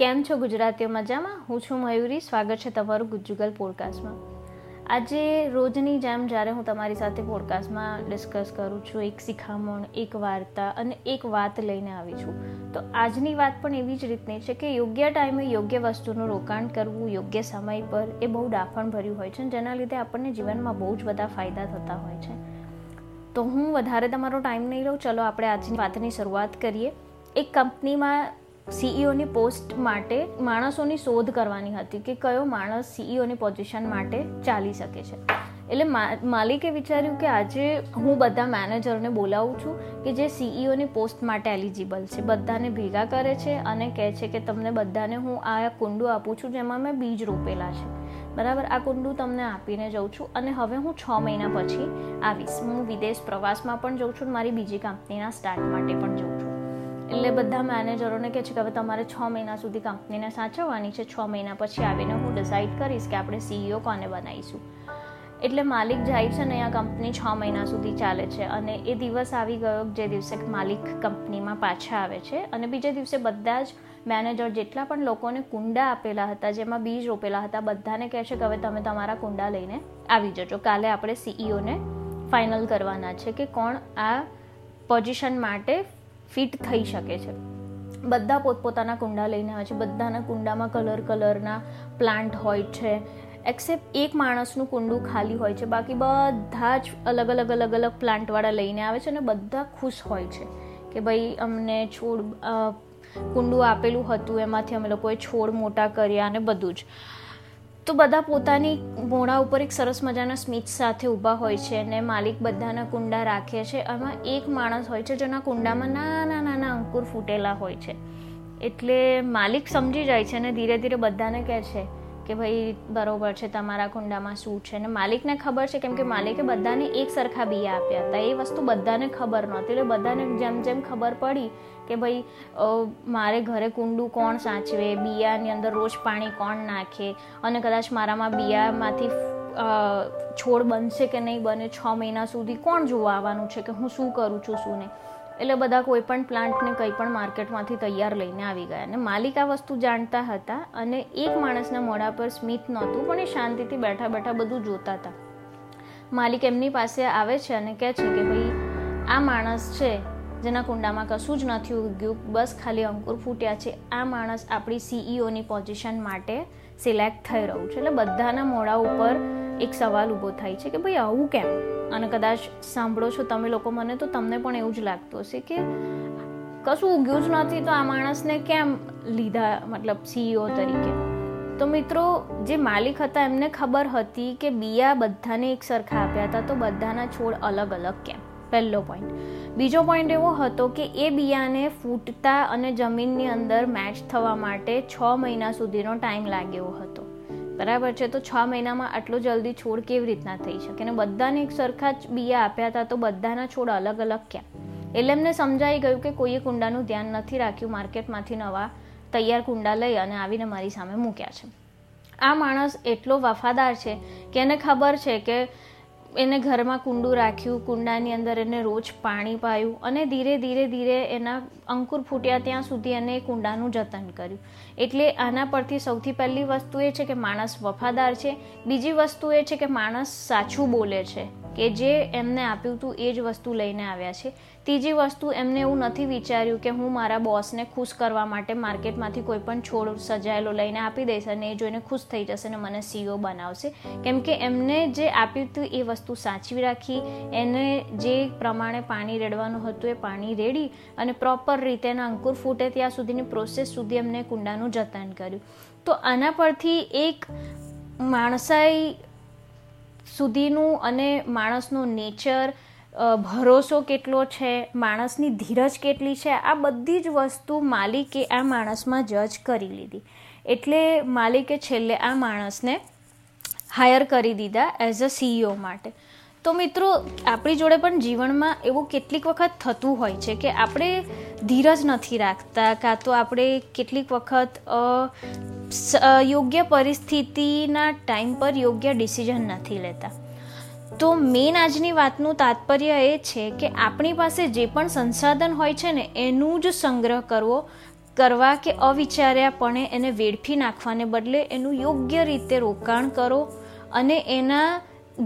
કેમ છો ગુજરાતીઓ મજામાં? હું છું મયુરી. સ્વાગત છે તમારું ગુજુગલ પોડકાસ્ટમાં આજે રોજની જેમ જ્યારે હું તમારી સાથે પોડકાસ્ટમાં ડિસ્કસ કરું છું, એક શિખામણ, એક વાર્તા અને એક વાત લઈને આવી છું, તો આજની વાત પણ એવી જ રીતની છે કે યોગ્ય ટાઈમે યોગ્ય વસ્તુનું રોકાણ કરવું, યોગ્ય સમય પર એ બહુ ડાફણભર્યું હોય છે જેના લીધે આપણને જીવનમાં બહુ જ બધા ફાયદા થતા હોય છે. તો હું વધારે તમારો ટાઈમ નહીં લઉં. ચલો આપણે આજની વાતની શરૂઆત કરીએ. એક કંપનીમાં સીઈઓની પોસ્ટ માટે માણસોની શોધ કરવાની હતી કે કયો માણસ સીઈઓની પોઝિશન માટે ચાલી શકે છે. એટલે માલિકે વિચાર્યું કે આજે હું બધા મેનેજરને બોલાવું છું કે જે સીઈઓની પોસ્ટ માટે એલિજિબલ છે. બધાને ભેગા કરે છે અને કહે છે કે તમને બધાને હું આ કુંડું આપું છું જેમાં મેં બીજ રોપેલા છે. બરાબર? આ કુંડું તમને આપીને જાઉં છું અને હવે હું છ મહિના પછી આવીશ. હું વિદેશ પ્રવાસમાં પણ જાઉં છું મારી બીજી કંપનીના સ્ટાર્ટ માટે પણ જાઉં છું. એટલે બધા મેનેજરોને કહે છે કે હવે તમારે છ મહિના સુધી કંપનીને સાચવવાની છે. છ મહિના પછી આવીને હું ડિસાઇડ કરીશ કે આપણે સીઈઓ કોને બનાવીશું. એટલે માલિક જાય છે ને આ કંપની છ મહિના સુધી ચાલે છે અને એ દિવસ આવી ગયો જે દિવસે માલિક કંપનીમાં પાછા આવે છે અને બીજે દિવસે બધા જ મેનેજર જેટલા પણ લોકોને કુંડા આપેલા હતા, જેમાં બીજ રોપેલા હતા, બધાને કહે છે કે હવે તમે તમારા કુંડા લઈને આવી જજો. કાલે આપણે સીઈઓને ફાઇનલ કરવાના છે કે કોણ આ પોઝિશન માટે ફિટ થઈ શકે છે. બધા પોતપોતાના કુંડા લઈને આવે છે. બધાના કુંડામાં કલર કલરના પ્લાન્ટ હોય છે. એક્સેપ્ટ એક માણસનું કુંડું ખાલી હોય છે. બાકી બધા જ અલગ અલગ અલગ અલગ પ્લાન્ટવાળા લઈને આવે છે અને બધા ખુશ હોય છે કે ભાઈ અમને છોડ કુંડું આપેલું હતું. એમાંથી અમે લોકોએ છોડ મોટા કર્યા અને બધું જ. તો બધા પોતાની મોડા ઉપર એક સરસ મજાના સ્મિત સાથે ઊભા હોય છે અને માલિક બધાના કુંડા રાખે છે. એમાં એક માણસ હોય છે જેના કુંડામાં નાના નાના અંકુર ફૂટેલા હોય છે. એટલે માલિક સમજી જાય છે અને ધીરે ધીરે બધાને કહે છે કે ભાઈ બરોબર છે, તમારા કુંડામાં શું છે? ને માલિકને ખબર છે, કેમ કે માલિકે બધાને એક સરખા બિયા આપ્યા હતા. એ વસ્તુ બધાને ખબર નહોતી. એટલે બધાને જેમ જેમ ખબર પડી કે ભાઈ મારે ઘરે કુંડું કોણ સાચવે? બિયાની અંદર રોજ પાણી કોણ નાખે? અને કદાચ મારામાં બિયામાંથી છોડ બનશે કે નહીં બને? છ મહિના સુધી કોણ જોવા આવવાનું છે કે હું શું કરું છું, શું નહીં? એટલે બધા કોઈ પણ પ્લાન્ટને કંઈ પણ માર્કેટમાંથી તૈયાર લઈને આવી ગયા અને માલિક આ વસ્તુ જાણતા હતા અને એક માણસના મોઢા પર સ્મિત નહોતું, પણ એ શાંતિથી બેઠા બેઠા બધું જોતા હતા. માલિક એમની પાસે આવે છે અને કહે છે કે ભાઈ, આ માણસ છે, જેના કુંડામાં કશું જ નથી ઉગ્યું, બસ ખાલી અંકુર ફૂટ્યા છે. આ માણસ આપણી સીઈઓની પોઝિશન માટે સિલેક્ટ થઈ રહ્યું છે. એટલે બધાના મોઢા ઉપર એક સવાલ ઊભો થાય છે કે ભાઈ આવું કેમ? અને કદાચ સાંભળો છો તમે લોકો મને, તો તમને પણ એવું જ લાગતું હશે કે કશું ઉગ્યું જ નથી તો આ માણસને કેમ લીધા, મતલબ સીઈઓ તરીકે? તો મિત્રો, જે માલિક હતા એમને ખબર હતી કે બિયા બધાને એક સરખા આપ્યા હતા, તો બધાના છોડ અલગ અલગ કેમ? પહેલો પોઈન્ટ બીજો પોઈન્ટ એવો હતો કે એ બિયાને ફૂટતા અને જમીનની અંદર મેચ થવા માટે છ મહિના સુધીનો ટાઈમ લાગ્યો હતો. બરાબર છે? તો છ મહિનામાં આટલો જલ્દી છોડ કેવી રીતના થઈ શકે? અને બધાને એક સરખા જ બિયા આપ્યા હતા, તો બધાના છોડ અલગ અલગ ક્યાં એટલે એમને સમજાઈ ગયું કે કોઈએ કુંડાનું ધ્યાન નથી રાખ્યું, માર્કેટમાંથી નવા તૈયાર કુંડા લઈ અને આવીને મારી સામે મૂક્યા છે. આ માણસ એટલો વફાદાર છે કે એને ખબર છે કે એને ઘરમાં કુંડું રાખ્યું, કુંડાની અંદર એને રોજ પાણી પાયું અને ધીરે ધીરે ધીરે એના અંકુર ફૂટ્યા ત્યાં સુધી એને કુંડાનું જતન કર્યું. એટલે આના પરથી સૌથી પહેલી વસ્તુ એ છે કે માણસ વફાદાર છે. બીજી વસ્તુ એ છે કે માણસ સાચું બોલે છે. કે જે એમને આપ્યું હતું એ જ વસ્તુ લઈને આવ્યા છે. ત્રીજી વસ્તુ, એમને એવું નથી વિચાર્યું કે હું મારા બોસને ખુશ કરવા માટે માર્કેટમાંથી કોઈ પણ છોડ સજાયેલો લઈને આપી દઈશ અને એ જોઈને ખુશ થઈ જશે અને મને સીઓ બનાવશે. કેમ કે એમને જે આપ્યું હતું એ વસ્તુ સાચવી રાખી, એને જે પ્રમાણે પાણી રેડવાનું હતું એ પાણી રેડી અને પ્રોપર રીતે એના અંકુર ફૂટે ત્યાં સુધીની પ્રોસેસ સુધી એમને કુંડાનું જતન કર્યું. તો આના પરથી એક માણસાઈ સુધીનું અને માણસનો નેચર ભરોસો કેટલો છે, માણસની ધીરજ કેટલી છે, આ બધી જ વસ્તુ માલિકે આ માણસમાં જજ કરી લીધી. એટલે માલિકે છેલ્લે આ માણસને હાયર કરી દીધા એઝ અ સીઈઓ માટે. તો મિત્રો, આપણી જોડે પણ જીવનમાં એવું કેટલીક વખત થતું હોય છે કે આપણે ધીરજ નથી રાખતા, કાં તો આપણે કેટલીક વખત યોગ્ય પરિસ્થિતિના ટાઈમ પર યોગ્ય ડિસિઝન નથી લેતા. તો મેન આજની વાતનું તાત્પર્ય એ છે કે આપણી પાસે જે પણ સંસાધન હોય છે ને, એનું જ સંગ્રહ કરવો, કરવા કે અવિચાર્યાપણે એને વેડફી નાખવાને બદલે એનું યોગ્ય રીતે રોકાણ કરો અને એના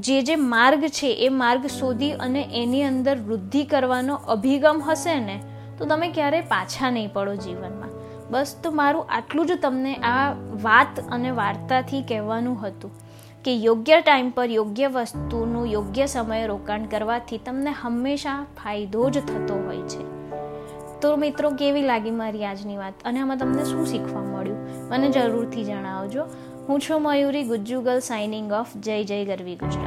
જે જે માર્ગ છે, એ માર્ગ શોધી અને એની અંદર વૃદ્ધિ કરવાનો અભિગમ હશે ને, તો તમે ક્યારેય પાછા નહીં પડો જીવનમાં. બસ તો મારું આટલું જ તમને આ વાત અને વાર્તાથી કહેવાનું હતું કે યોગ્ય ટાઈમ પર યોગ્ય વસ્તુનું યોગ્ય સમયે રોકાણ કરવાથી તમને હંમેશા ફાયદો જ થતો હોય છે. તો મિત્રો, કેવી લાગી મારી આજની વાત? અને આમાં તમને શું શીખવા મળ્યું? મને જરૂરથી જણાવજો. હું છું મયુરી ગુજ્જુગલ સાઇનિંગ ઓફ જય જય ગરવી ગુજરાત.